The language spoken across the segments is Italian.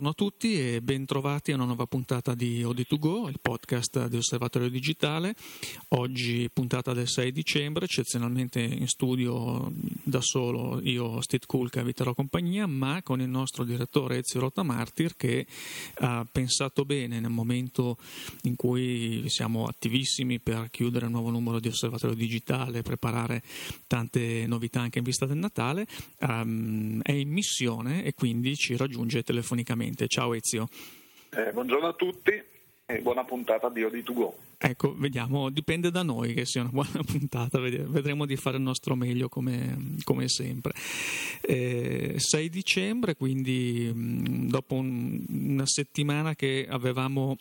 Buongiorno a tutti e bentrovati a una nuova puntata di OD2Go, il podcast di Osservatorio Digitale. Oggi puntata del 6 dicembre, eccezionalmente in studio da solo io, Steve Kulka, vi terrò compagnia, ma con il nostro direttore Ezio Rottamartir che ha pensato bene nel momento in cui siamo attivissimi per chiudere il nuovo numero di Osservatorio Digitale, preparare tante novità anche in vista del Natale, um, è in missione e quindi ci raggiunge telefonicamente. Ciao Ezio. Eh, buongiorno a tutti e buona puntata di OD2Go. Ecco, vediamo, dipende da noi che sia una buona puntata, vedremo di fare il nostro meglio come, come sempre. Eh, 6 dicembre, quindi dopo un, una settimana che avevamo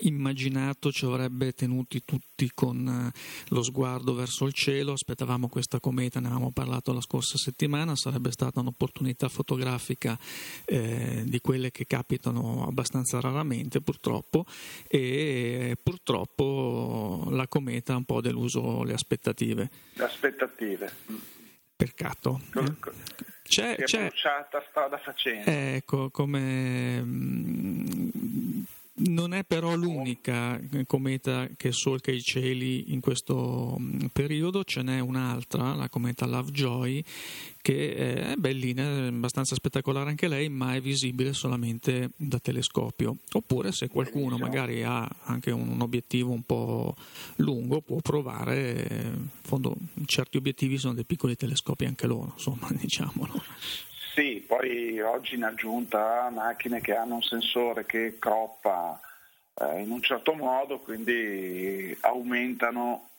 immaginato ci avrebbe tenuti tutti con eh, lo sguardo verso il cielo, aspettavamo questa cometa, ne avevamo parlato la scorsa settimana, sarebbe stata un'opportunità fotografica eh, di quelle che capitano abbastanza raramente purtroppo e purtroppo la cometa ha un po' deluso le aspettative. Le aspettative. Peccato. Eh? C'è, è c'è, bruciata strada facendo. Ecco, come non è però l'unica cometa che solca i cieli in questo mm, periodo, ce n'è un'altra, la cometa Lovejoy, che è bellina, è abbastanza spettacolare anche lei, ma è visibile solamente da telescopio. Oppure se qualcuno magari ha anche un obiettivo un po' lungo, può provare, in fondo certi obiettivi sono dei piccoli telescopi anche loro, insomma, diciamolo. Sì, poi oggi in aggiunta a macchine che hanno un sensore che croppa eh, in un certo modo, quindi aumentano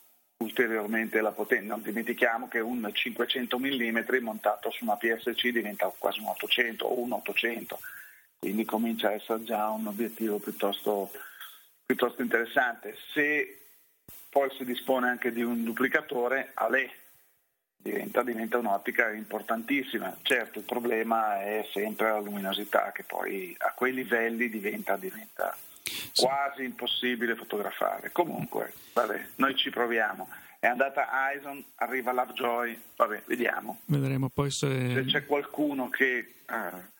ulteriormente la potenza. Non dimentichiamo che un 500 mm montato su una PSC diventa quasi un 800 o un 800, quindi comincia a essere già un obiettivo piuttosto, piuttosto interessante. Se poi si dispone anche di un duplicatore, a lei diventa, diventa, un'ottica importantissima. Certo, il problema è sempre la luminosità che poi a quei livelli diventa, diventa quasi impossibile fotografare. Comunque, vabbè, noi ci proviamo. È andata Ison, arriva Lovejoy, vabbè, vediamo. Vedremo poi se... se c'è qualcuno che eh,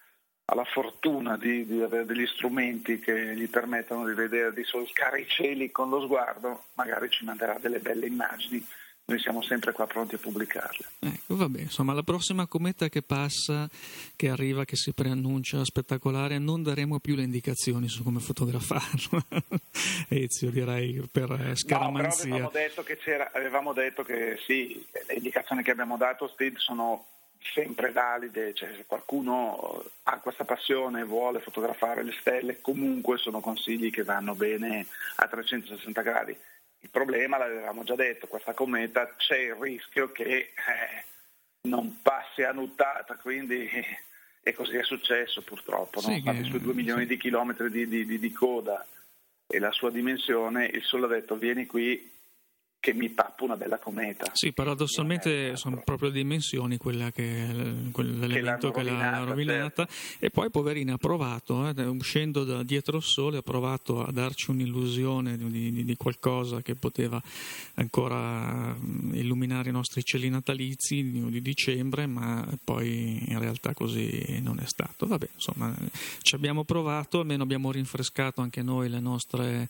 ha la fortuna di, di, avere degli strumenti che gli permettono di vedere, di solcare i cieli con lo sguardo, magari ci manderà delle belle immagini noi siamo sempre qua pronti a pubblicarle. Ecco, vabbè, insomma, la prossima cometa che passa, che arriva, che si preannuncia spettacolare, non daremo più le indicazioni su come fotografarlo. Ezio, direi, per scaramanzia. No, avevamo detto che, avevamo detto che sì, le indicazioni che abbiamo dato, Steve, sono sempre valide, cioè se qualcuno ha questa passione e vuole fotografare le stelle, comunque sono consigli che vanno bene a 360 gradi il problema, l'avevamo già detto, questa cometa c'è il rischio che eh, non passi a nuttata, quindi e così è successo purtroppo, sì, no? che... sui due milioni di chilometri di, di, di, coda e la sua dimensione, il Sole ha detto vieni qui che mi pappa una bella cometa. Sì, paradossalmente sono proprio dimensioni quella che, quell'elemento che, l'ha rovinata. Certo. E poi poverina ha provato, eh, uscendo da dietro il sole, ha provato a darci un'illusione di, di, di qualcosa che poteva ancora mm, illuminare i nostri cieli natalizi di, di, dicembre, ma poi in realtà così non è stato. Vabbè, insomma, ci abbiamo provato, almeno abbiamo rinfrescato anche noi le nostre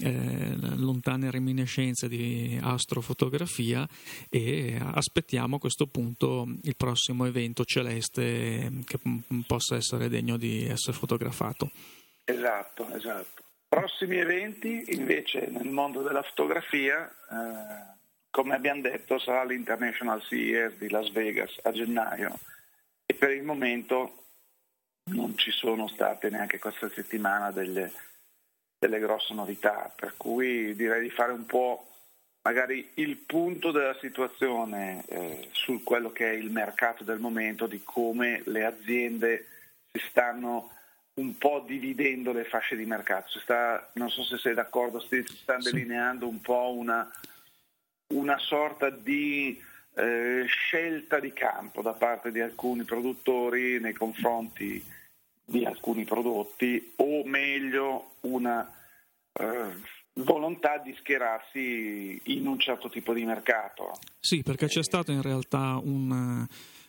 eh, lontane reminiscenze di astrofotografia e aspettiamo a questo punto il prossimo evento celeste che possa essere degno di essere fotografato. Esatto, esatto. Prossimi eventi invece nel mondo della fotografia, eh, come abbiamo detto, sarà l'International CES di Las Vegas a gennaio e per il momento non ci sono state neanche questa settimana delle, delle grosse novità, per cui direi di fare un po' magari il punto della situazione eh, su quello che è il mercato del momento, di come le aziende si stanno un po' dividendo le fasce di mercato. Si sta, non so se sei d'accordo, si sta delineando un po' una, una sorta di eh, scelta di campo da parte di alcuni produttori nei confronti di alcuni prodotti o meglio una eh, volontà di schierarsi in un certo tipo di mercato. Sì, perché c'è stato in realtà un,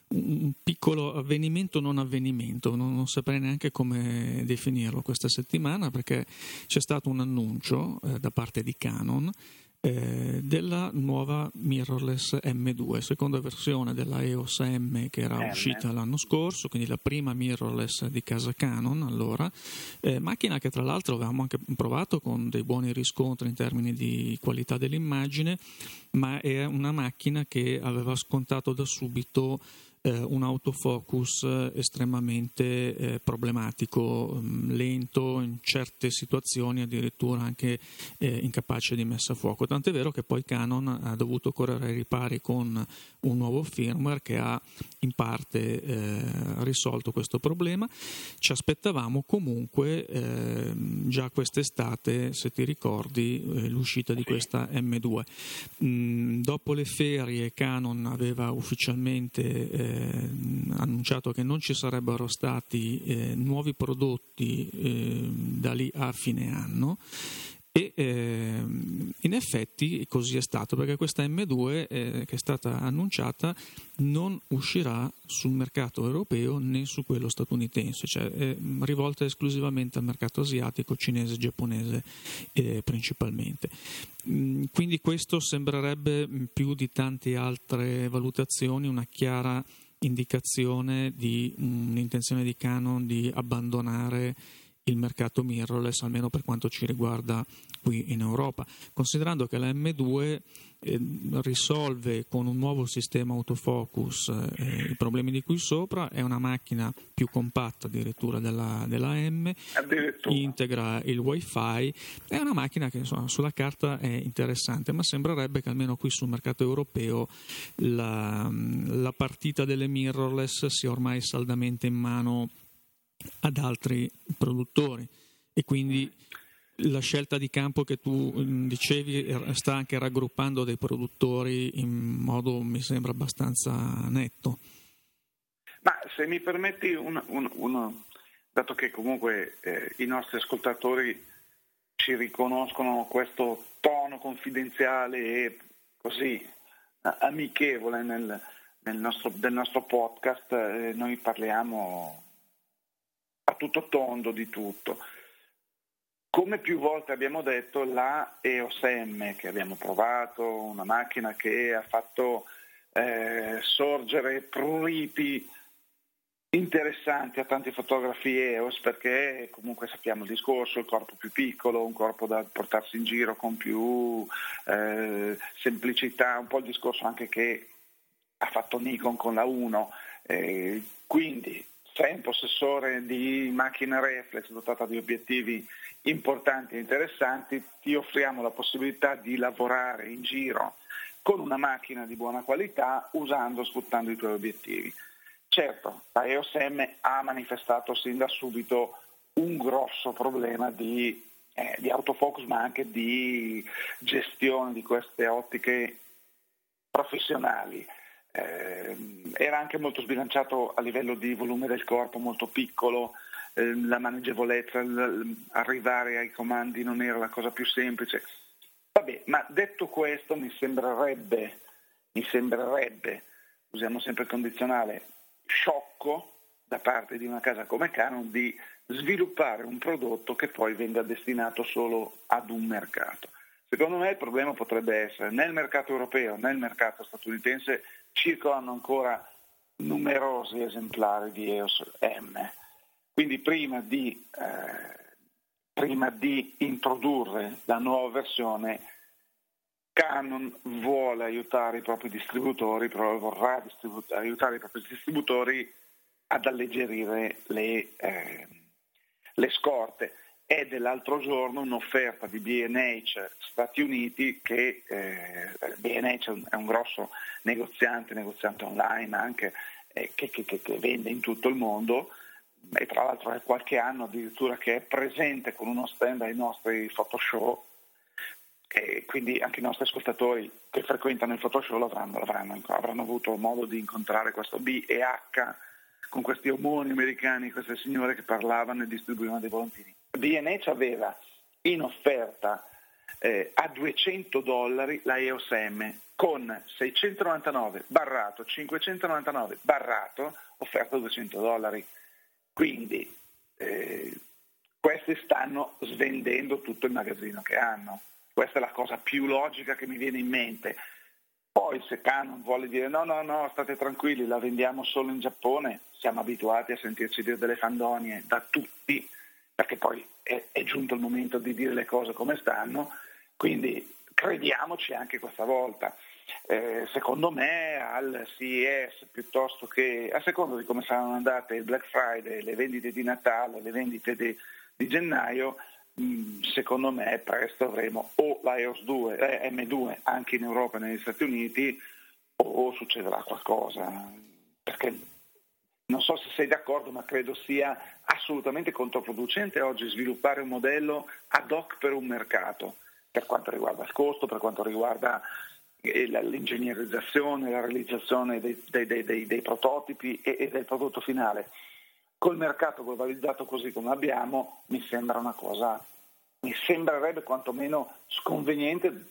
un piccolo avvenimento non avvenimento, non, non, saprei neanche come definirlo questa settimana perché c'è stato un annuncio eh, da parte di Canon eh, della nuova mirrorless M2, seconda versione della EOS M che era uscita l'anno scorso, quindi la prima mirrorless di casa Canon allora, eh, macchina che tra l'altro avevamo anche provato con dei buoni riscontri in termini di qualità dell'immagine, ma è una macchina che aveva scontato da subito eh, un autofocus estremamente eh, problematico, mm, lento, in certe situazioni addirittura anche eh, incapace di messa a fuoco. Tant'è vero che poi Canon ha dovuto correre ai ripari con un nuovo firmware che ha in parte eh, risolto questo problema. Ci aspettavamo comunque ehm, già quest'estate, se ti ricordi, eh, l'uscita di questa M2. Mm, dopo le ferie Canon aveva ufficialmente eh, annunciato che non ci sarebbero stati eh, nuovi prodotti eh, da lì a fine anno e eh, in effetti così è stato perché questa M2 eh, che è stata annunciata non uscirà sul mercato europeo né su quello statunitense, cioè è rivolta esclusivamente al mercato asiatico, cinese, giapponese eh, principalmente. Mm, quindi questo sembrerebbe più di tante altre valutazioni una chiara indicazione di un'intenzione di Canon di abbandonare il mercato mirrorless, almeno per quanto ci riguarda qui in Europa, considerando che la M2 eh, risolve con un nuovo sistema autofocus eh, i problemi di qui sopra, è una macchina più compatta addirittura della, della M, integra il wifi, è una macchina che insomma, sulla carta è interessante, ma sembrerebbe che almeno qui sul mercato europeo la, la partita delle mirrorless sia ormai saldamente in mano ad altri produttori e quindi la scelta di campo che tu mm, dicevi sta anche raggruppando dei produttori in modo, mi sembra, abbastanza netto. Ma se mi permetti, uno, un, uno, dato che comunque eh, i nostri ascoltatori ci riconoscono questo tono confidenziale e così amichevole nel, nel nostro, del nostro podcast, eh, noi parliamo tutto tondo di tutto. Come più volte abbiamo detto, la EOS M che abbiamo provato, una macchina che ha fatto eh, sorgere pruriti interessanti a tanti fotografi EOS perché comunque sappiamo il discorso, il corpo più piccolo, un corpo da portarsi in giro con più eh, semplicità, un po' il discorso anche che ha fatto Nikon con la 1, eh, quindi sei un possessore di macchina reflex dotata di obiettivi importanti e interessanti, ti offriamo la possibilità di lavorare in giro con una macchina di buona qualità usando e sfruttando i tuoi obiettivi. Certo, la EOS M ha manifestato sin da subito un grosso problema di, eh, di autofocus ma anche di gestione di queste ottiche professionali era anche molto sbilanciato a livello di volume del corpo, molto piccolo, eh, la maneggevolezza, arrivare ai comandi non era la cosa più semplice. Vabbè, ma detto questo mi sembrerebbe, mi sembrerebbe, usiamo sempre il condizionale, sciocco da parte di una casa come Canon di sviluppare un prodotto che poi venga destinato solo ad un mercato. Secondo me il problema potrebbe essere nel mercato europeo, nel mercato statunitense circolano ancora numerosi esemplari di EOS M. Quindi prima di, eh, prima di introdurre la nuova versione Canon vuole aiutare i propri distributori, vorrà distribu- aiutare i propri distributori ad alleggerire le, eh, le scorte è dell'altro giorno un'offerta di BNH Stati Uniti che eh, BNH è un grosso negoziante, negoziante online anche eh, che, che, che, vende in tutto il mondo e tra l'altro è qualche anno addirittura che è presente con uno stand ai nostri Photoshop e quindi anche i nostri ascoltatori che frequentano il Photoshop l'avranno, l'avranno, avranno avuto modo di incontrare questo B e H con questi omoni americani, queste signore che parlavano e distribuivano dei volantini. BNH aveva in offerta eh, a 200 dollari la EOS M con 699 barrato, 599 barrato, offerta a 200 dollari. Quindi eh, questi stanno svendendo tutto il magazzino che hanno. Questa è la cosa più logica che mi viene in mente. Poi se Canon vuole dire no, no, no, state tranquilli, la vendiamo solo in Giappone, siamo abituati a sentirci dire delle fandonie da tutti, perché poi è, è giunto il momento di dire le cose come stanno, quindi crediamoci anche questa volta. Eh, secondo me al CES piuttosto che a seconda di come saranno andate il Black Friday, le vendite di Natale, le vendite di, di gennaio, Mm, secondo me presto avremo o la EOS 2, eh, M2 anche in Europa e negli Stati Uniti o succederà qualcosa. Perché non so se sei d'accordo, ma credo sia assolutamente controproducente oggi sviluppare un modello ad hoc per un mercato, per quanto riguarda il costo, per quanto riguarda eh, l'ingegnerizzazione, la realizzazione dei, dei, dei, dei prototipi e, e del prodotto finale. Col mercato globalizzato così come abbiamo, mi sembra una cosa, mi sembrerebbe quantomeno sconveniente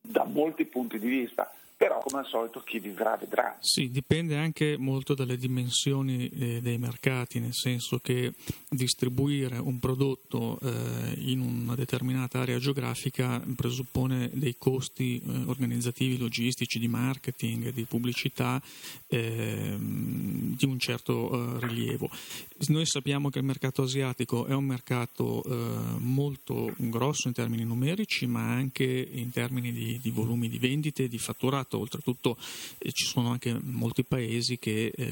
da molti punti di vista però come al solito chi vivrà vedrà. Sì, dipende anche molto dalle dimensioni eh, dei mercati, nel senso che distribuire un prodotto eh, in una determinata area geografica presuppone dei costi eh, organizzativi, logistici, di marketing, di pubblicità ehm, di un certo eh, rilievo. Noi sappiamo che il mercato asiatico è un mercato eh, molto grosso in termini numerici, ma anche in termini di, di volumi di vendite, di fatturato mercato, oltretutto eh, ci sono anche molti paesi che eh,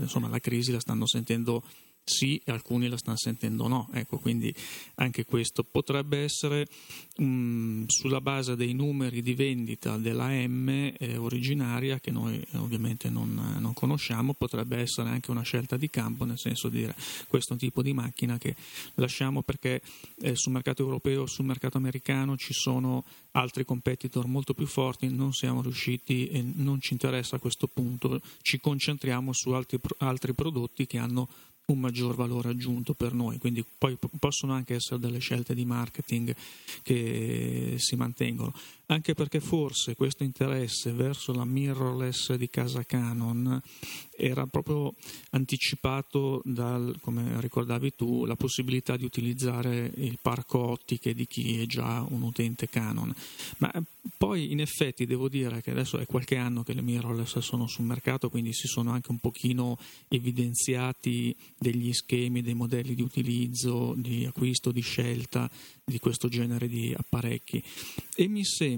insomma, la crisi la stanno sentendo sì e alcuni la stanno sentendo no. Ecco, quindi anche questo potrebbe essere mh, mm, sulla base dei numeri di vendita della M eh, originaria, che noi eh, ovviamente non, non, conosciamo, potrebbe essere anche una scelta di campo, nel senso di dire questo è un tipo di macchina che lasciamo perché eh, sul mercato europeo, sul mercato americano ci sono altri competitor molto più forti, non siamo riusciti e non ci interessa a questo punto, ci concentriamo su altri, altri prodotti che hanno un maggior valore aggiunto per noi, quindi poi possono anche essere delle scelte di marketing che si mantengono, anche perché forse questo interesse verso la mirrorless di casa Canon era proprio anticipato dal, come ricordavi tu, la possibilità di utilizzare il parco ottiche di chi è già un utente Canon, ma poi in effetti devo dire che adesso è qualche anno che le mirrorless sono sul mercato, quindi si sono anche un pochino evidenziati degli schemi, dei modelli di utilizzo, di acquisto, di scelta di questo genere di apparecchi. E mi sembra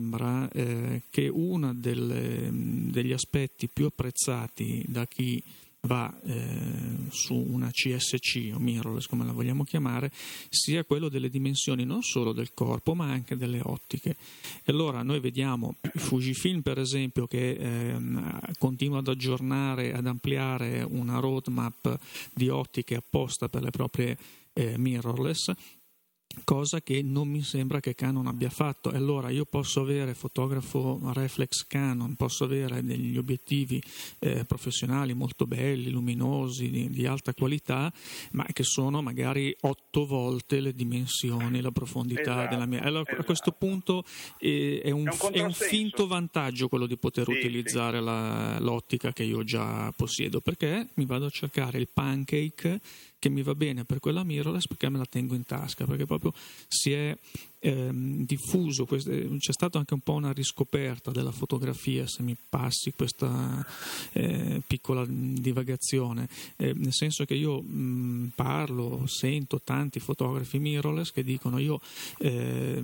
eh, che uno degli aspetti più apprezzati da chi va eh, su una CSC o mirrorless come la vogliamo chiamare sia quello delle dimensioni non solo del corpo ma anche delle ottiche. E allora noi vediamo Fujifilm per esempio che eh, continua ad aggiornare ad ampliare una roadmap di ottiche apposta per le proprie eh, mirrorless cosa che non mi sembra che Canon abbia fatto. E allora io posso avere fotografo reflex Canon, posso avere degli obiettivi eh, professionali molto belli, luminosi, di, di, alta qualità, ma che sono magari otto volte le dimensioni, la profondità esatto, della mia. Allora esatto. a questo punto eh, è, un, è, un è, un, finto vantaggio quello di poter sì, utilizzare sì. La, l'ottica che io già possiedo, perché mi vado a cercare il pancake che mi va bene per quella mirrorless perché me la tengo in tasca, perché proprio si è ehm, diffuso, c'è stata anche un po' una riscoperta della fotografia, se mi passi questa eh, piccola divagazione, eh, nel senso che io mh, parlo, sento tanti fotografi mirrorless che dicono io eh,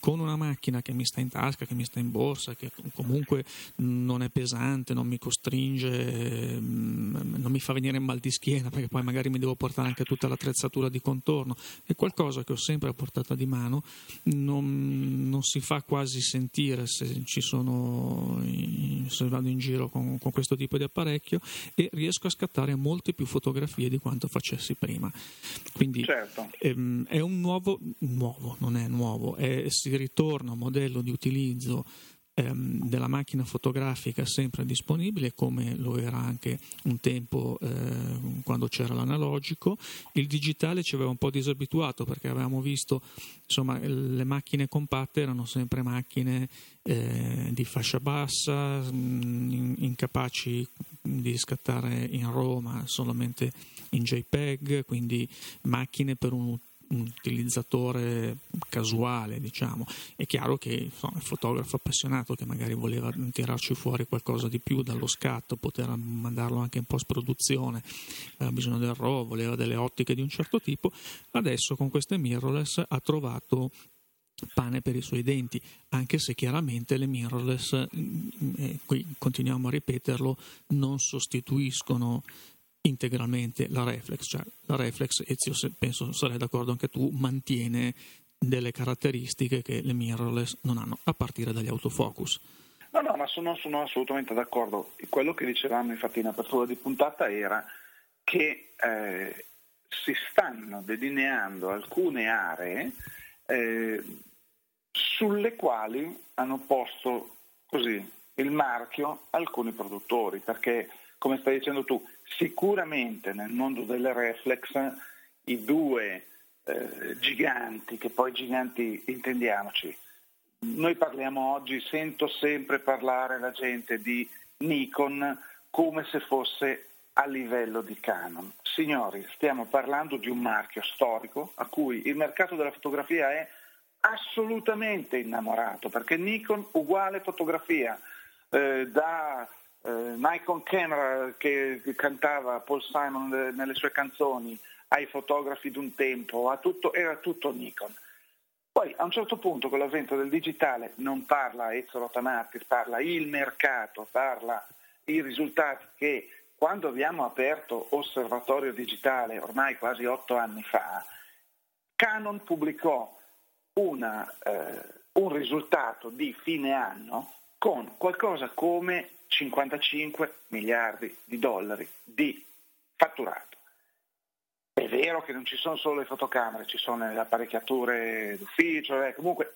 con una macchina che mi sta in tasca, che mi sta in borsa, che comunque non è pesante, non mi costringe, mh, non mi fa venire mal di schiena perché poi magari mi devo portare anche tutta l'attrezzatura di contorno, è qualcosa che ho sempre a portata di mano non, non, si fa quasi sentire se, sono, se vado in giro con, con, questo tipo di apparecchio e riesco a scattare molte più fotografie di quanto facessi prima. Quindi certo. ehm, è un nuovo, nuovo, non è nuovo, è, si ritorna a un modello di utilizzo ehm, della macchina fotografica sempre disponibile come lo era anche un tempo eh, quando c'era l'analogico. Il digitale ci aveva un po' disabituato perché avevamo visto insomma le macchine compatte erano sempre macchine eh, di fascia bassa, mh, incapaci di scattare in RAW ma solamente in JPEG, quindi macchine per un un utilizzatore casuale, diciamo. È chiaro che insomma, il fotografo appassionato che magari voleva tirarci fuori qualcosa di più dallo scatto, poter mandarlo anche in post produzione, aveva bisogno del RAW, voleva delle ottiche di un certo tipo, adesso con queste mirrorless ha trovato pane per i suoi denti, anche se chiaramente le mirrorless, mm, eh, qui continuiamo a ripeterlo, non sostituiscono integralmente la reflex, cioè la reflex, e penso sarai d'accordo anche tu, mantiene delle caratteristiche che le mirrorless non hanno, a partire dagli autofocus. No, no, ma sono, sono assolutamente d'accordo. Quello che dicevamo infatti in apertura di puntata era che eh, si stanno delineando alcune aree eh, sulle quali hanno posto così il marchio alcuni produttori, perché come stai dicendo tu, sicuramente nel mondo delle reflex i due eh, giganti, che poi giganti intendiamoci, noi parliamo oggi, sento sempre parlare la gente di Nikon come se fosse a livello di Canon. Signori, stiamo parlando di un marchio storico a cui il mercato della fotografia è assolutamente innamorato, perché Nikon uguale fotografia, eh, da eh, Nikon Camera che cantava Paul Simon nelle sue canzoni, ai fotografi d'un tempo, tutto, era tutto Nikon. Poi a un certo punto con l'avvento del digitale non parla Ezio Rotamartis, parla il mercato, parla i risultati che quando abbiamo aperto Osservatorio Digitale ormai quasi otto anni fa, Canon pubblicò una, eh, un risultato di fine anno con qualcosa come 55 miliardi di dollari di fatturato. È vero che non ci sono solo le fotocamere, ci sono le apparecchiature d'ufficio, eh, comunque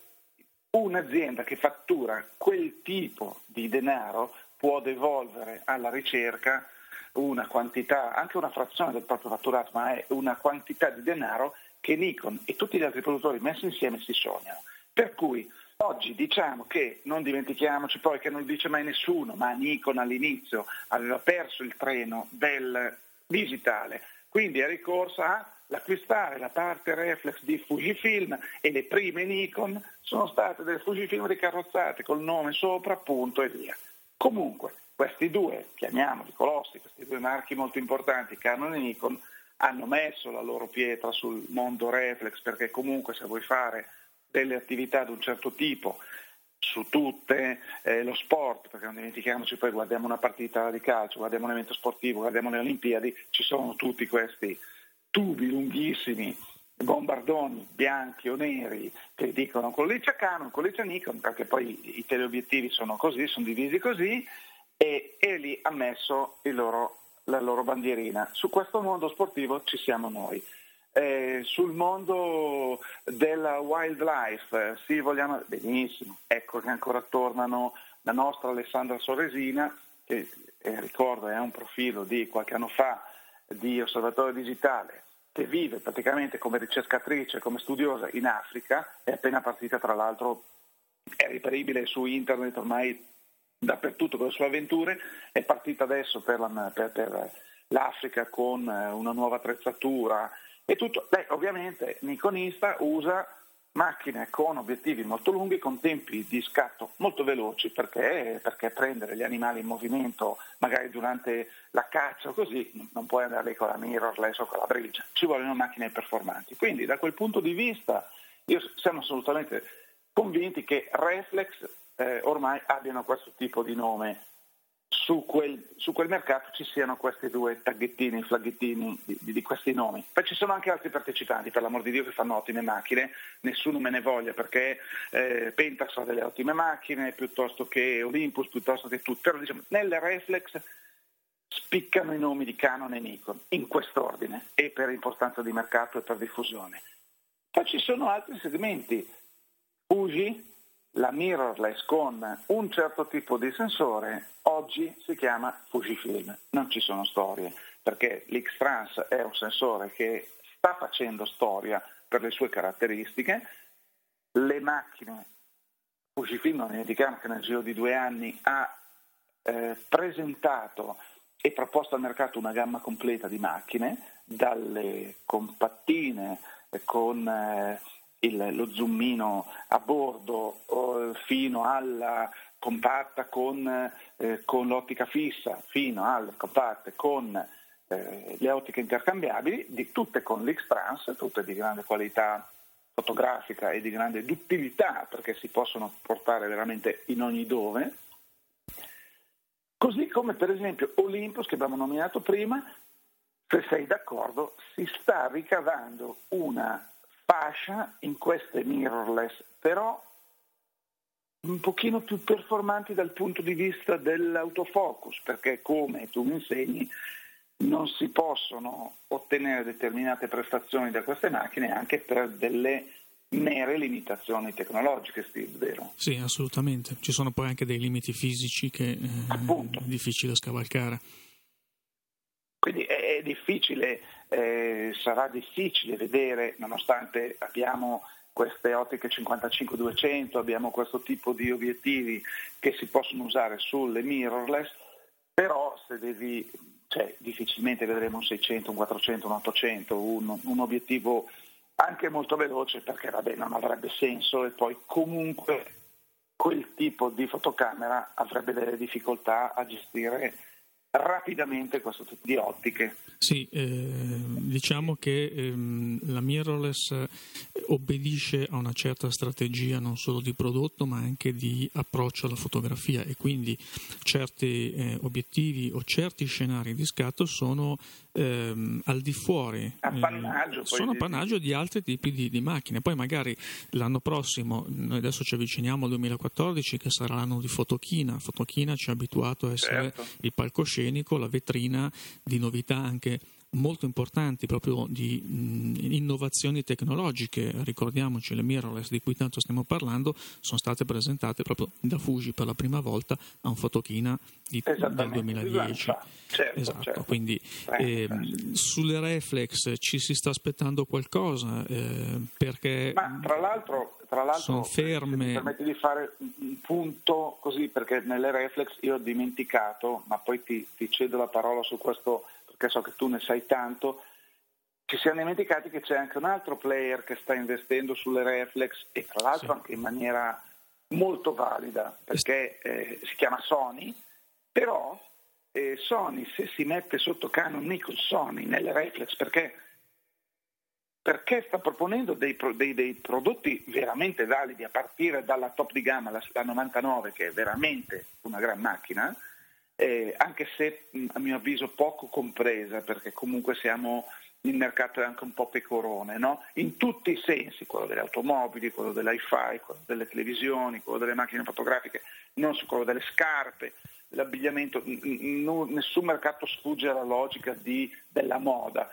un'azienda che fattura quel tipo di denaro può devolvere alla ricerca una quantità, anche una frazione del proprio fatturato, ma è una quantità di denaro che Nikon e tutti gli altri produttori messi insieme si sognano. Per cui Oggi diciamo che, non dimentichiamoci poi che non dice mai nessuno, ma Nikon all'inizio aveva perso il treno del digitale, quindi è ricorsa all'acquistare la parte reflex di Fujifilm e le prime Nikon sono state delle Fujifilm ricarrozzate col nome sopra, punto e via. Comunque, questi due, chiamiamoli colossi, questi due marchi molto importanti, Canon e Nikon, hanno messo la loro pietra sul mondo reflex perché comunque se vuoi fare delle attività di un certo tipo su tutte, eh, lo sport, perché non dimentichiamoci poi guardiamo una partita di calcio, guardiamo un evento sportivo, guardiamo le Olimpiadi, ci sono tutti questi tubi lunghissimi, bombardoni bianchi o neri che dicono c'è Canon, c'è Nikon, perché poi i teleobiettivi sono così, sono divisi così, e, e lì ha messo loro, la loro bandierina. Su questo mondo sportivo ci siamo noi eh, sul mondo della wildlife, sì, vogliamo, benissimo, ecco che ancora tornano la nostra Alessandra Soresina, che eh, ricordo è un profilo di qualche anno fa di osservatorio digitale, che vive praticamente come ricercatrice, come studiosa in Africa, è appena partita tra l'altro, è riperibile su internet ormai dappertutto con le sue avventure, è partita adesso per, la, per, per l'Africa con eh, una nuova attrezzatura, e tutto, lei ovviamente Nikonista usa macchine con obiettivi molto lunghi, con tempi di scatto molto veloci, perché, perché prendere gli animali in movimento magari durante la caccia o così non puoi andare con la mirrorless o con la brigia, ci vogliono macchine performanti. Quindi da quel punto di vista io siamo assolutamente convinti che Reflex eh, ormai abbiano questo tipo di nome su quel, su quel, mercato ci siano questi due taggettini, flaggettini di, di, questi nomi. Poi ci sono anche altri partecipanti, per l'amor di Dio, che fanno ottime macchine, nessuno me ne voglia perché eh, Pentax ha delle ottime macchine, piuttosto che Olympus, piuttosto che tutti, però diciamo, nelle reflex spiccano i nomi di Canon e Nikon, in quest'ordine, e per importanza di mercato e per diffusione. Poi ci sono altri segmenti, Fuji, la mirrorless con un certo tipo di sensore oggi si chiama Fujifilm, non ci sono storie, perché l'X-Trans è un sensore che sta facendo storia per le sue caratteristiche, le macchine, Fujifilm non dimentichiamo che nel giro di due anni ha eh, presentato e proposto al mercato una gamma completa di macchine, dalle compattine con eh, il, lo zoomino a bordo fino alla compatta con, eh, con, l'ottica fissa, fino alle compatte con eh, le ottiche intercambiabili, di, tutte con l'X-Trans, tutte di grande qualità fotografica e di grande duttilità perché si possono portare veramente in ogni dove. Così come per esempio Olympus che abbiamo nominato prima, se sei d'accordo, si sta ricavando una fascia in queste mirrorless, però un pochino più performanti dal punto di vista dell'autofocus, perché come tu mi insegni non si possono ottenere determinate prestazioni da queste macchine anche per delle mere limitazioni tecnologiche, Steve, vero? Sì, assolutamente. Ci sono poi anche dei limiti fisici che eh, è difficile scavalcare. Quindi è, difficile, eh, sarà difficile vedere, nonostante abbiamo queste ottiche 55-200, abbiamo questo tipo di obiettivi che si possono usare sulle mirrorless, però se devi cioè, difficilmente vedremo un 600, un 400, un 800, un, un obiettivo anche molto veloce perché vabbè, non avrebbe senso e poi comunque quel tipo di fotocamera avrebbe delle difficoltà a gestire rapidamente questo tipo di ottiche. Sì, eh, diciamo che ehm, la mirrorless obbedisce a una certa strategia non solo di prodotto ma anche di approccio alla fotografia e quindi certi eh, obiettivi o certi scenari di scatto sono ehm, al di fuori, appannaggio, eh, sono appannaggio di altri tipi di, di, macchine. Poi magari l'anno prossimo, noi adesso ci avviciniamo al 2014 che sarà l'anno di Fotochina, Fotochina ci ha abituato a essere certo. il palcoscenico, la vetrina di novità anche molto importanti proprio di mh, innovazioni tecnologiche, ricordiamoci le mirrorless di cui tanto stiamo parlando, sono state presentate proprio da Fuji per la prima volta a un fotochina di, del 2010. Certo, esatto, certo. quindi eh, sulle reflex ci si sta aspettando qualcosa eh, perché Ma tra l'altro, tra l'altro sono ferme. mi permetti di fare un punto così perché nelle reflex io ho dimenticato, ma poi ti, ti cedo la parola su questo perché so che tu ne sai tanto, ci siamo dimenticati che c'è anche un altro player che sta investendo sulle reflex e tra l'altro sì. anche in maniera molto valida, perché eh, si chiama Sony, però eh, Sony se si mette sotto Canon Nikon Sony nelle reflex perché, perché sta proponendo dei, dei, dei, prodotti veramente validi a partire dalla top di gamma, la, la 99 che è veramente una gran macchina, eh, anche se a mio avviso poco compresa, perché comunque siamo il mercato è anche un po' pecorone, no? in tutti i sensi, quello delle automobili, quello dell'hi-fi, quello delle televisioni, quello delle macchine fotografiche, non su quello delle scarpe, l'abbigliamento, n- nessun mercato sfugge alla logica di, della moda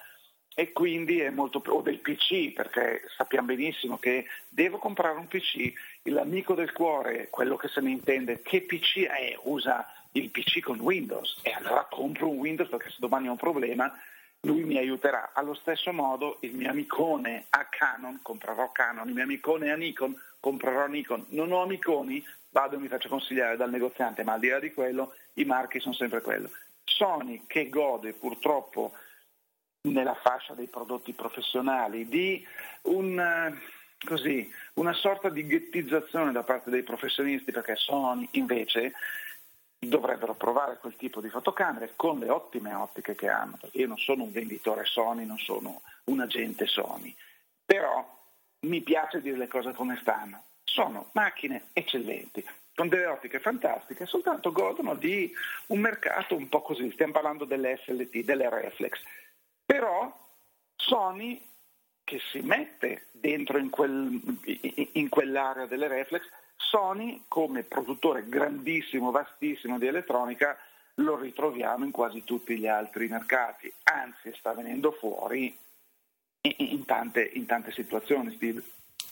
e quindi è molto o del PC perché sappiamo benissimo che devo comprare un PC, l'amico del cuore, quello che se ne intende, che PC è, usa il PC con Windows e allora compro un Windows perché se domani ho un problema lui mi aiuterà. Allo stesso modo il mio amicone a Canon, comprerò Canon, il mio amicone a Nikon, comprerò Nikon. Non ho amiconi, vado e mi faccio consigliare dal negoziante, ma al di là di quello i marchi sono sempre quello. Sony che gode purtroppo nella fascia dei prodotti professionali di un, così, una sorta di ghettizzazione da parte dei professionisti perché Sony invece dovrebbero provare quel tipo di fotocamere con le ottime ottiche che hanno, perché io non sono un venditore Sony, non sono un agente Sony, però mi piace dire le cose come stanno. Sono macchine eccellenti, con delle ottiche fantastiche, soltanto godono di un mercato un po' così, stiamo parlando delle SLT, delle reflex, però Sony che si mette dentro in, quel, in quell'area delle reflex Sony come produttore grandissimo, vastissimo di elettronica lo ritroviamo in quasi tutti gli altri mercati, anzi sta venendo fuori in tante, in tante situazioni, Steve.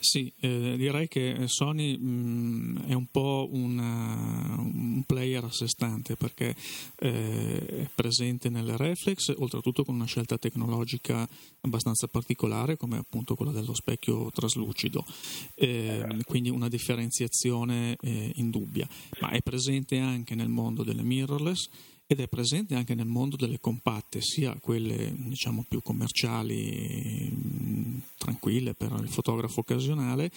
Sì, eh, direi che Sony mh, mm, è un po' una, un player a sé stante perché eh, è presente nelle reflex, oltretutto con una scelta tecnologica abbastanza particolare come appunto quella dello specchio traslucido, eh, quindi una differenziazione eh, indubbia, ma è presente anche nel mondo delle mirrorless ed è presente anche nel mondo delle compatte, sia quelle diciamo più commerciali, tranquille per il fotografo occasionale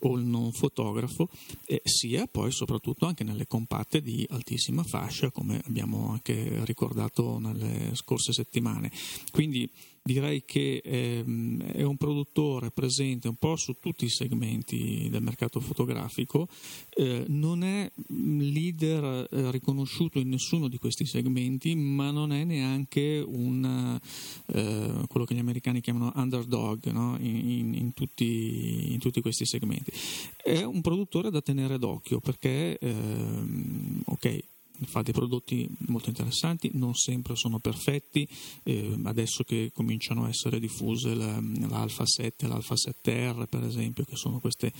o il non fotografo, eh, sia poi soprattutto anche nelle compatte di altissima fascia, come abbiamo anche ricordato nelle scorse settimane. Quindi direi che ehm, è un produttore presente un po' su tutti i segmenti del mercato fotografico, eh, non è leader eh, riconosciuto in nessuno di questi segmenti, ma non è neanche un, eh, quello che gli americani chiamano underdog no? in, in, in, tutti, in, tutti, questi segmenti. È un produttore da tenere d'occhio perché, ehm, ok, fa dei prodotti molto interessanti, non sempre sono perfetti, eh, adesso che cominciano a essere diffuse la, l'Alpha 7 e l'Alpha 7R per esempio, che sono queste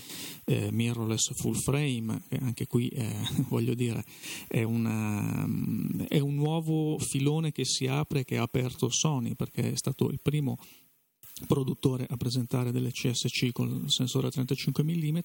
eh, mirrorless full frame, che anche qui eh, voglio dire è, una, è un nuovo filone che si apre, che ha aperto Sony, perché è stato il primo produttore a presentare delle CSC con il sensore a 35 mm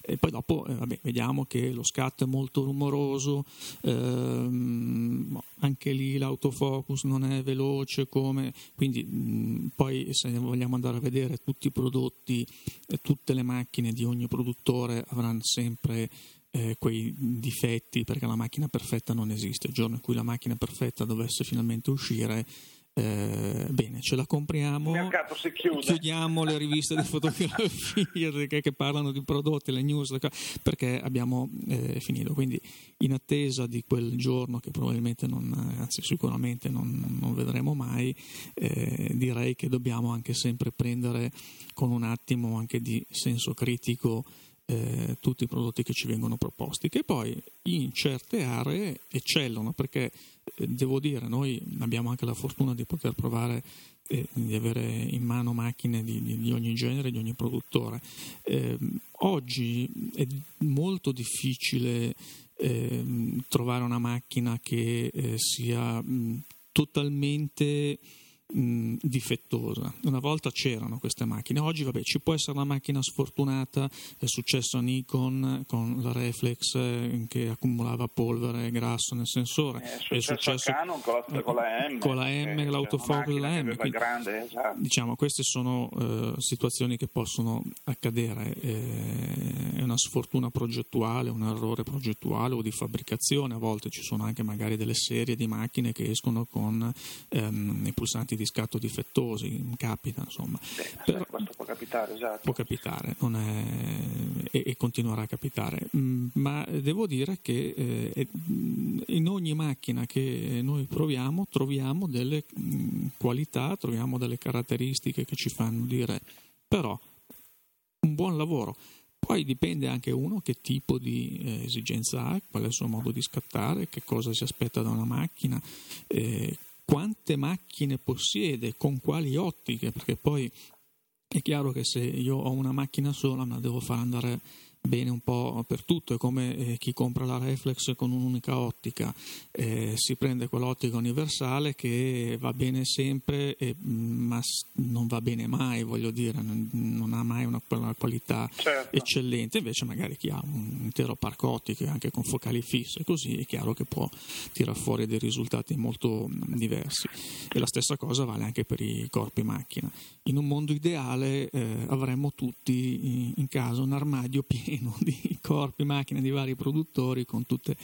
e poi dopo eh, vabbè, vediamo che lo scatto è molto rumoroso ehm, anche lì l'autofocus non è veloce come quindi mh, poi se vogliamo andare a vedere tutti i prodotti eh, tutte le macchine di ogni produttore avranno sempre eh, quei difetti perché la macchina perfetta non esiste. Il giorno in cui la macchina perfetta dovesse finalmente uscire eh, bene, ce la compriamo. Chiudiamo le riviste di fotografia che, che, parlano di prodotti, le news, perché abbiamo eh, finito. Quindi, in attesa di quel giorno che probabilmente non, anzi, sicuramente non, non vedremo mai, eh, direi che dobbiamo anche sempre prendere con un attimo anche di senso critico eh, tutti i prodotti che ci vengono proposti, che poi in certe aree eccellono, perché devo dire, noi abbiamo anche la fortuna di poter provare eh, di avere in mano macchine di, di, di ogni genere, di ogni produttore. Eh, oggi è molto difficile ehm, trovare una macchina che eh, sia mh, totalmente mh, difettosa. Una volta c'erano queste macchine, oggi vabbè, ci può essere una macchina sfortunata, è successo a Nikon con la reflex eh, che accumulava polvere e grasso nel sensore, è successo, è successo a Canon con la, con la M, con la M eh, l'autofocus della M. Quindi, grande, esatto. Diciamo, queste sono uh, situazioni che possono accadere, eh, è una sfortuna progettuale, un errore progettuale o di fabbricazione, a volte ci sono anche magari delle serie di macchine che escono con um, i pulsanti di scatto difettosi, capita insomma. Beh, Però, questo può capitare, esatto. Può capitare è, e, e, continuerà a capitare, mm, ma devo dire che eh, in ogni macchina che noi proviamo troviamo delle mm, qualità, troviamo delle caratteristiche che ci fanno dire però un buon lavoro. Poi dipende anche uno che tipo di eh, esigenza ha, qual è il suo modo di scattare, che cosa si aspetta da una macchina, eh, quante macchine possiede, con quali ottiche, perché poi è chiaro che se io ho una macchina sola me la devo far andare bene un po' per tutto, è come eh, chi compra la reflex con un'unica ottica, eh, si prende quell'ottica universale che va bene sempre, eh, ma non va bene mai, voglio dire, non, non ha mai una, una qualità certo. eccellente, invece magari chi ha un intero parco ottiche anche con focali fisse, così è chiaro che può tirare fuori dei risultati molto diversi. E la stessa cosa vale anche per i corpi macchina. In un mondo ideale eh, avremmo tutti in, in casa un armadio pieno pieno di corpi, macchine di vari produttori con tutte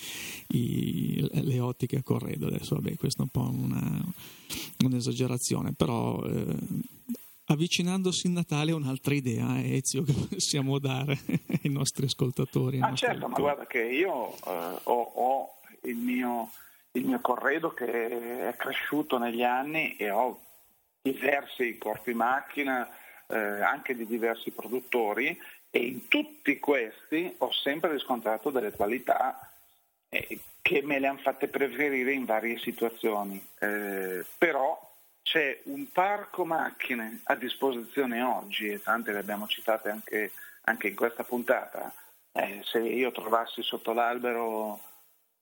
i, le ottiche a corredo. Adesso, vabbè, questa è un po' una, un'esagerazione, però eh, avvicinandosi il Natale è un'altra idea, eh, Ezio, che possiamo dare ai nostri ascoltatori. Ah, certo, ascoltatori. ma guarda che io eh, ho, ho il, mio, il mio corredo che è cresciuto negli anni e ho diversi corpi macchina, eh, anche di diversi produttori e in tutti questi ho sempre riscontrato delle qualità eh, che me le hanno fatte preferire in varie situazioni, eh, però c'è un parco macchine a disposizione oggi e tante le abbiamo citate anche, anche in questa puntata, eh, se io trovassi sotto l'albero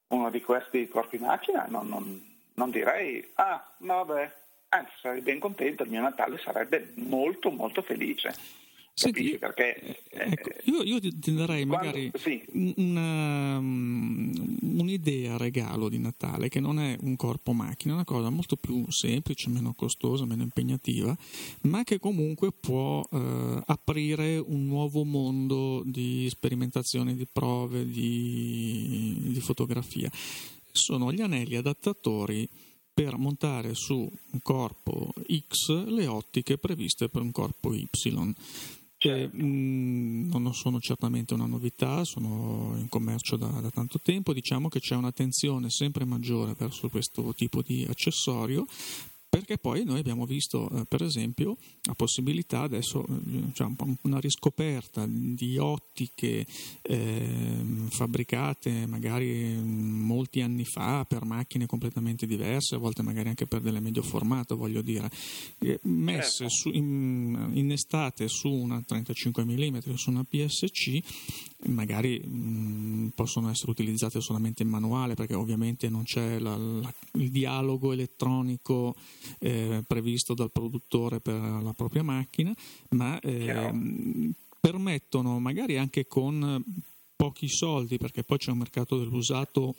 uno di questi corpi macchina, non, non, non direi, ah, vabbè, anzi sarei ben contento, il mio Natale sarebbe molto molto felice. Senti, perché, eh, ecco, io, io, ti darei quando, magari sì. una, um, un'idea regalo di Natale che non è un corpo macchina, è una cosa molto più semplice, meno costosa, meno impegnativa, ma che comunque può uh, aprire un nuovo mondo di sperimentazioni, di prove, di, di fotografia. Sono gli anelli adattatori per montare su un corpo X le ottiche previste per un corpo Y che mh, mm, non sono certamente una novità, sono in commercio da, da, tanto tempo, diciamo che c'è un'attenzione sempre maggiore verso questo tipo di accessorio perché poi noi abbiamo visto eh, per esempio la possibilità adesso eh, cioè, una riscoperta di ottiche eh, fabbricate magari mm, molti anni fa per macchine completamente diverse a volte magari anche per delle medio formato voglio dire messe certo. su, in, innestate su una 35 mm su una PSC magari mh, mm, possono essere utilizzate solamente in manuale perché ovviamente non c'è la, la, il dialogo elettronico eh, previsto dal produttore per la propria macchina, ma eh, permettono magari anche con pochi soldi, perché poi c'è un mercato dell'usato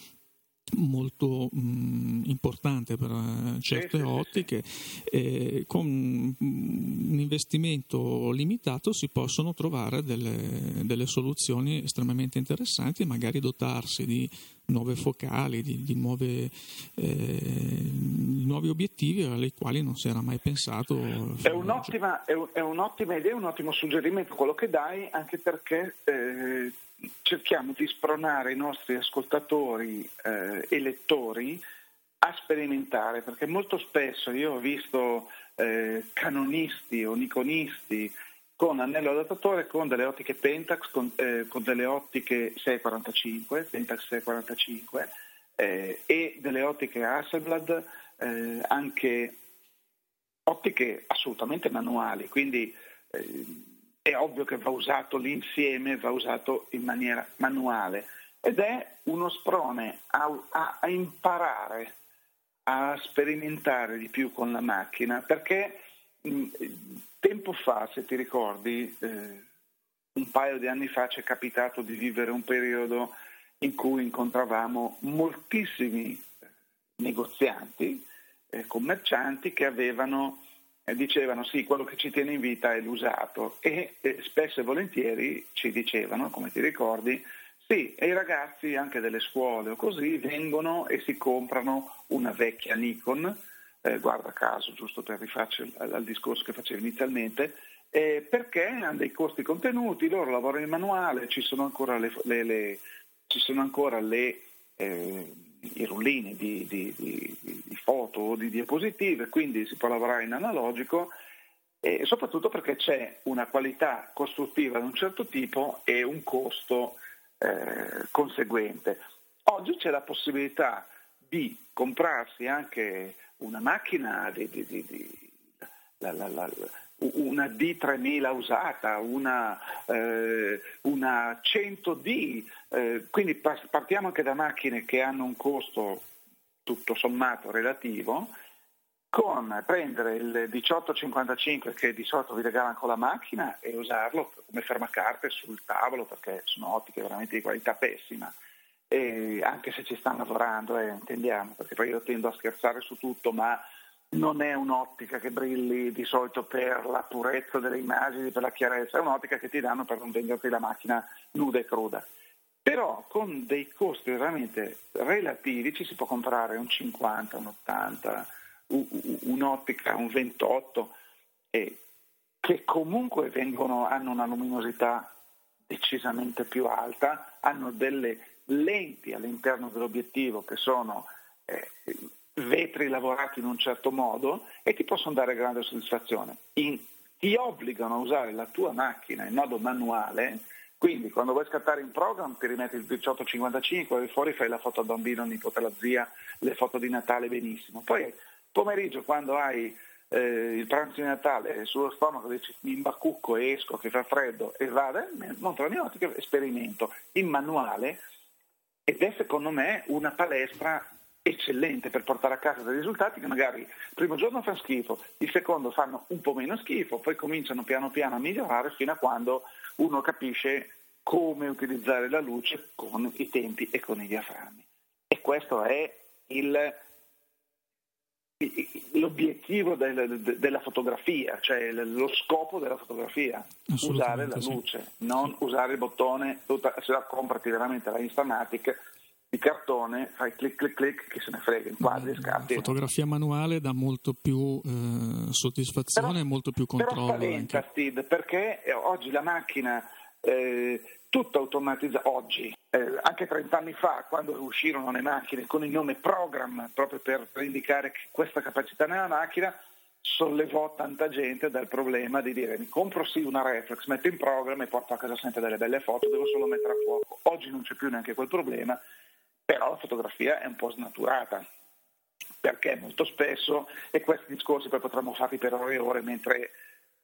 molto mh, importante per uh, certe sì, ottiche sì, sì. con un investimento limitato si possono trovare delle, delle, soluzioni estremamente interessanti e magari dotarsi di nuove focali, di, di, nuove, eh, nuovi obiettivi ai quali non si era mai pensato. È un'ottima, è, un, è un'ottima, idea, un ottimo suggerimento quello che dai, anche perché eh, cerchiamo di spronare i nostri ascoltatori eh, e lettori a sperimentare, perché molto spesso io ho visto eh, canonisti o niconisti con anello adattatore con delle ottiche Pentax, con, eh, con delle ottiche 645, Pentax 645 eh, e delle ottiche Hasselblad, eh, anche ottiche assolutamente manuali, quindi eh, è ovvio che va usato l'insieme, va usato in maniera manuale ed è uno sprone a, a, a imparare, a sperimentare di più con la macchina, perché mh, tempo fa, se ti ricordi, eh, un paio di anni fa ci è capitato di vivere un periodo in cui incontravamo moltissimi negozianti, eh, commercianti che avevano dicevano sì, quello che ci tiene in vita è l'usato. E, e spesso e volentieri ci dicevano, come ti ricordi, sì, e i ragazzi anche delle scuole o così vengono e si comprano una vecchia Nikon, eh, guarda caso, giusto per rifarci al, al discorso che facevo inizialmente, eh, perché hanno dei costi contenuti, loro lavorano in manuale, ci sono ancora le, le, le, sono ancora le eh, i rullini di, di, di, di foto o di diapositive, quindi si può lavorare in analogico e soprattutto perché c'è una qualità costruttiva di un certo tipo e un costo eh, conseguente. Oggi c'è la possibilità di comprarsi anche una macchina di, la, la, la, una D3000 usata, una, eh, una 100D, eh, quindi partiamo anche da macchine che hanno un costo tutto sommato relativo, con prendere il 1855 che di solito vi regalano con la macchina e usarlo come fermacarte sul tavolo perché sono ottiche veramente di qualità pessima. E anche se ci stanno lavorando, eh, intendiamo, perché poi io tendo a scherzare su tutto, ma non è un'ottica che brilli di solito per la purezza delle immagini, per la chiarezza, è un'ottica che ti danno per non venderti la macchina nuda e cruda. Però con dei costi veramente relativi ci si può comprare un 50, un 80, un'ottica, un 28, e che comunque vengono, hanno una luminosità decisamente più alta, hanno delle lenti all'interno dell'obiettivo che sono eh, vetri lavorati in un certo modo e ti possono dare grande soddisfazione. In, ti obbligano a usare la tua macchina in modo manuale, quindi quando vuoi scattare in program ti rimetti il 1855 e fuori fai la foto al bambino, al nipote, alla zia, le foto di Natale benissimo. Poi pomeriggio quando hai eh, il pranzo di Natale sullo stomaco, dici mi imbacucco, esco, che fa freddo e vado, monto la mia ottica, esperimento in manuale ed è secondo me una palestra eccellente per portare a casa dei risultati che magari il primo giorno fanno schifo, il secondo fanno un po' meno schifo, poi cominciano piano piano a migliorare fino a quando uno capisce come utilizzare la luce con i tempi e con i diaframmi. E questo è il, l'obiettivo del, della fotografia, cioè lo scopo della fotografia, usare la luce, sì. non usare il bottone, se la comprati veramente la Instamatic di cartone, fai clic clic clic che se ne frega, inquadri, scatti. La fotografia manuale dà molto più eh, soddisfazione però, e molto più controllo. Però spaventa, Steve, perché oggi la macchina eh, tutta automatizzata, oggi, eh, anche 30 anni fa, quando uscirono le macchine con il nome Program, proprio per, per indicare questa capacità nella macchina, sollevò tanta gente dal problema di dire mi compro sì una reflex, metto in program e porto a casa sempre delle belle foto, devo solo mettere a fuoco. Oggi non c'è più neanche quel problema però la fotografia è un po' snaturata perché molto spesso, e questi discorsi poi potremmo farli per ore e ore, mentre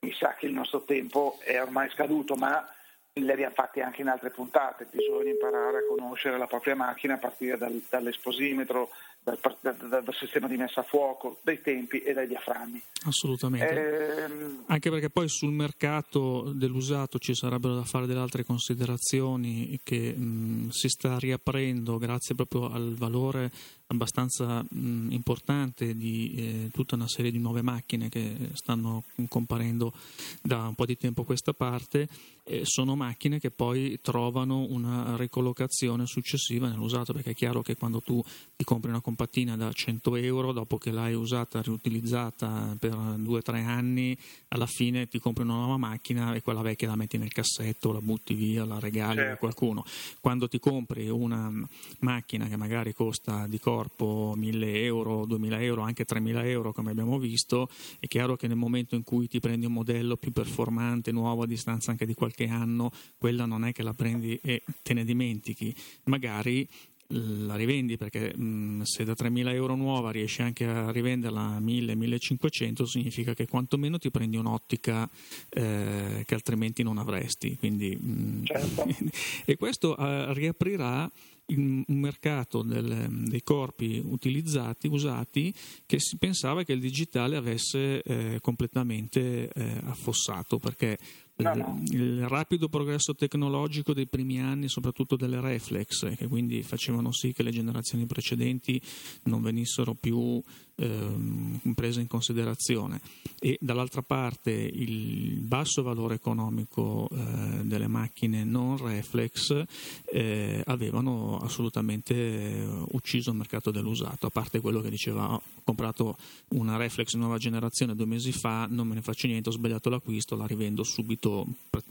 mi sa che il nostro tempo è ormai scaduto, ma li abbiamo fatti anche in altre puntate, bisogna imparare a conoscere la propria macchina a partire dal, dall'esposimetro, dal, dal, dal, sistema di messa a fuoco, dai tempi e dai diaframmi. Assolutamente. Ehm... Anche perché poi sul mercato dell'usato ci sarebbero da fare delle altre considerazioni che mh, si sta riaprendo grazie proprio al valore abbastanza mh, importante di eh, tutta una serie di nuove macchine che stanno comparendo da un po' di tempo a questa parte eh, sono macchine che poi trovano una ricollocazione successiva nell'usato perché è chiaro che quando tu ti compri una compattina da 100 euro dopo che l'hai usata riutilizzata per 2-3 anni alla fine ti compri una nuova macchina e quella vecchia la metti nel cassetto la butti via, la regali certo. a qualcuno quando ti compri una macchina che magari costa di corpo 1000 euro, 2000 euro, anche 3000 euro come abbiamo visto è chiaro che nel momento in cui ti prendi un modello più performante, nuovo a distanza anche di qualche qualche anno, quella non è che la prendi e te ne dimentichi, magari la rivendi perché mh, se da 3.000 euro nuova riesci anche a rivenderla a 1.000-1.500 significa che quantomeno ti prendi un'ottica eh, che altrimenti non avresti Quindi, mh, certo. e questo eh, riaprirà un mercato del, dei corpi utilizzati, usati, che si pensava che il digitale avesse eh, completamente eh, affossato perché No, no. Il rapido progresso tecnologico dei primi anni, soprattutto delle reflex, che quindi facevano sì che le generazioni precedenti non venissero più ehm, prese in considerazione, e dall'altra parte il basso valore economico eh, delle macchine non reflex eh, avevano assolutamente eh, ucciso il mercato dell'usato, a parte quello che diceva ho comprato una reflex nuova generazione due mesi fa, non me ne faccio niente, ho sbagliato l'acquisto, la rivendo subito subito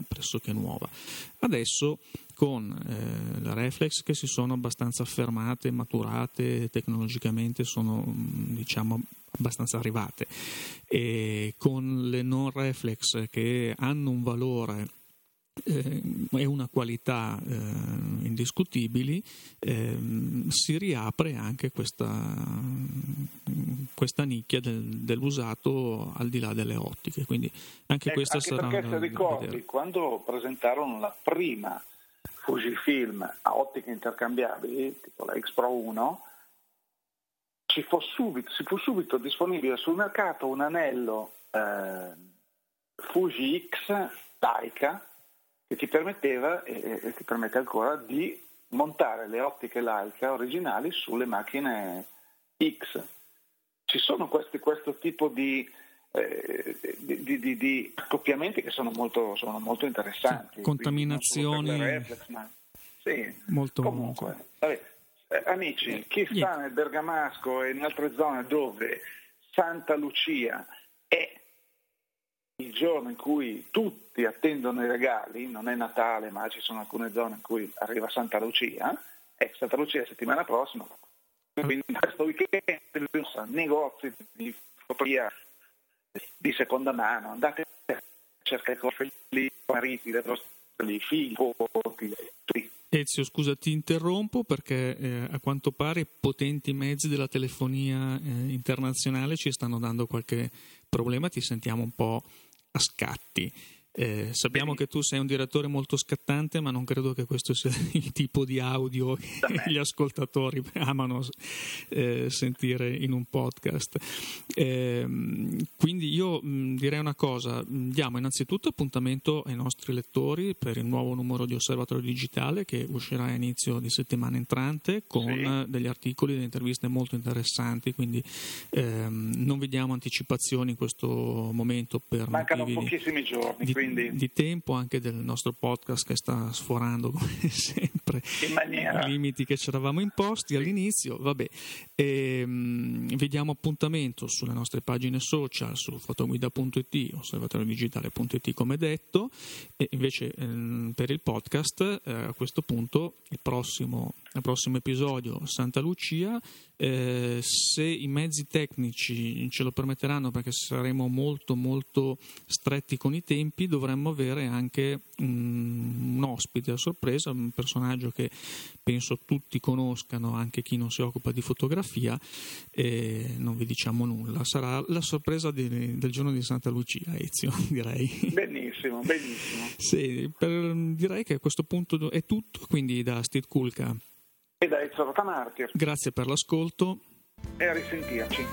pressoché nuova. Adesso con eh, le reflex che si sono abbastanza affermate, maturate, tecnologicamente sono diciamo abbastanza arrivate e con le non reflex che hanno un valore eh, e una qualità eh, indiscutibili, eh, si riapre anche questa, questa nicchia del, dell'usato al di là delle ottiche. Quindi anche eh, questa anche sarà perché se ricordi, quando presentarono la prima Fujifilm a ottiche intercambiabili, tipo la X Pro 1, ci fu subito, ci fu subito disponibile sul mercato un anello eh, Fuji X Leica che ti permetteva e, e ti permette ancora di montare le ottiche Leica originali sulle macchine X. Ci sono questi, questo tipo di, eh, di, di, di, accoppiamenti che sono molto, sono molto interessanti. Sì, contaminazioni. Reflex, ma... Sì, molto, comunque. Vabbè, eh, amici, chi sta yeah. nel Bergamasco e in altre zone dove Santa Lucia è il giorno in cui tutti attendono i regali, non è Natale ma ci sono alcune zone in cui arriva Santa Lucia, e Santa Lucia è settimana prossima, quindi questo weekend negozi di fotografia di seconda mano, andate a cercare i mariti, i figli, tutti. Ezio, scusa, ti interrompo perché eh, a quanto pare potenti mezzi della telefonia eh, internazionale ci stanno dando qualche problema ti sentiamo un po' scatti. Eh, sappiamo che tu sei un direttore molto scattante, ma non credo che questo sia il tipo di audio che gli ascoltatori amano eh, sentire in un podcast. Eh, quindi io mh, direi una cosa, diamo innanzitutto appuntamento ai nostri lettori per il nuovo numero di Osservatorio Digitale che uscirà a inizio di settimana entrante con sì. degli articoli, delle interviste molto interessanti, quindi ehm, non vediamo anticipazioni in questo momento per Mancano pochissimi giorni. Di, quindi... di tempo anche del nostro podcast che sta sforando come sempre maniera... i limiti che ci eravamo imposti all'inizio. Vabbè, e, vi diamo appuntamento sulle nostre pagine social, su fotoguida.it, osservatoriodigitale.it come detto, e invece ehm, per il podcast eh, a questo punto il prossimo, il prossimo episodio Santa Lucia. Eh, se i mezzi tecnici ce lo permetteranno perché saremo molto molto stretti con i tempi dovremmo avere anche un, un ospite a sorpresa un personaggio che penso tutti conoscano anche chi non si occupa di fotografia e non vi diciamo nulla sarà la sorpresa di, del giorno di Santa Lucia Ezio direi benissimo benissimo sì, per, direi che a questo punto è tutto quindi da Steve Kulka e da Ezio Rotamartir. Grazie per l'ascolto. E a risentirci.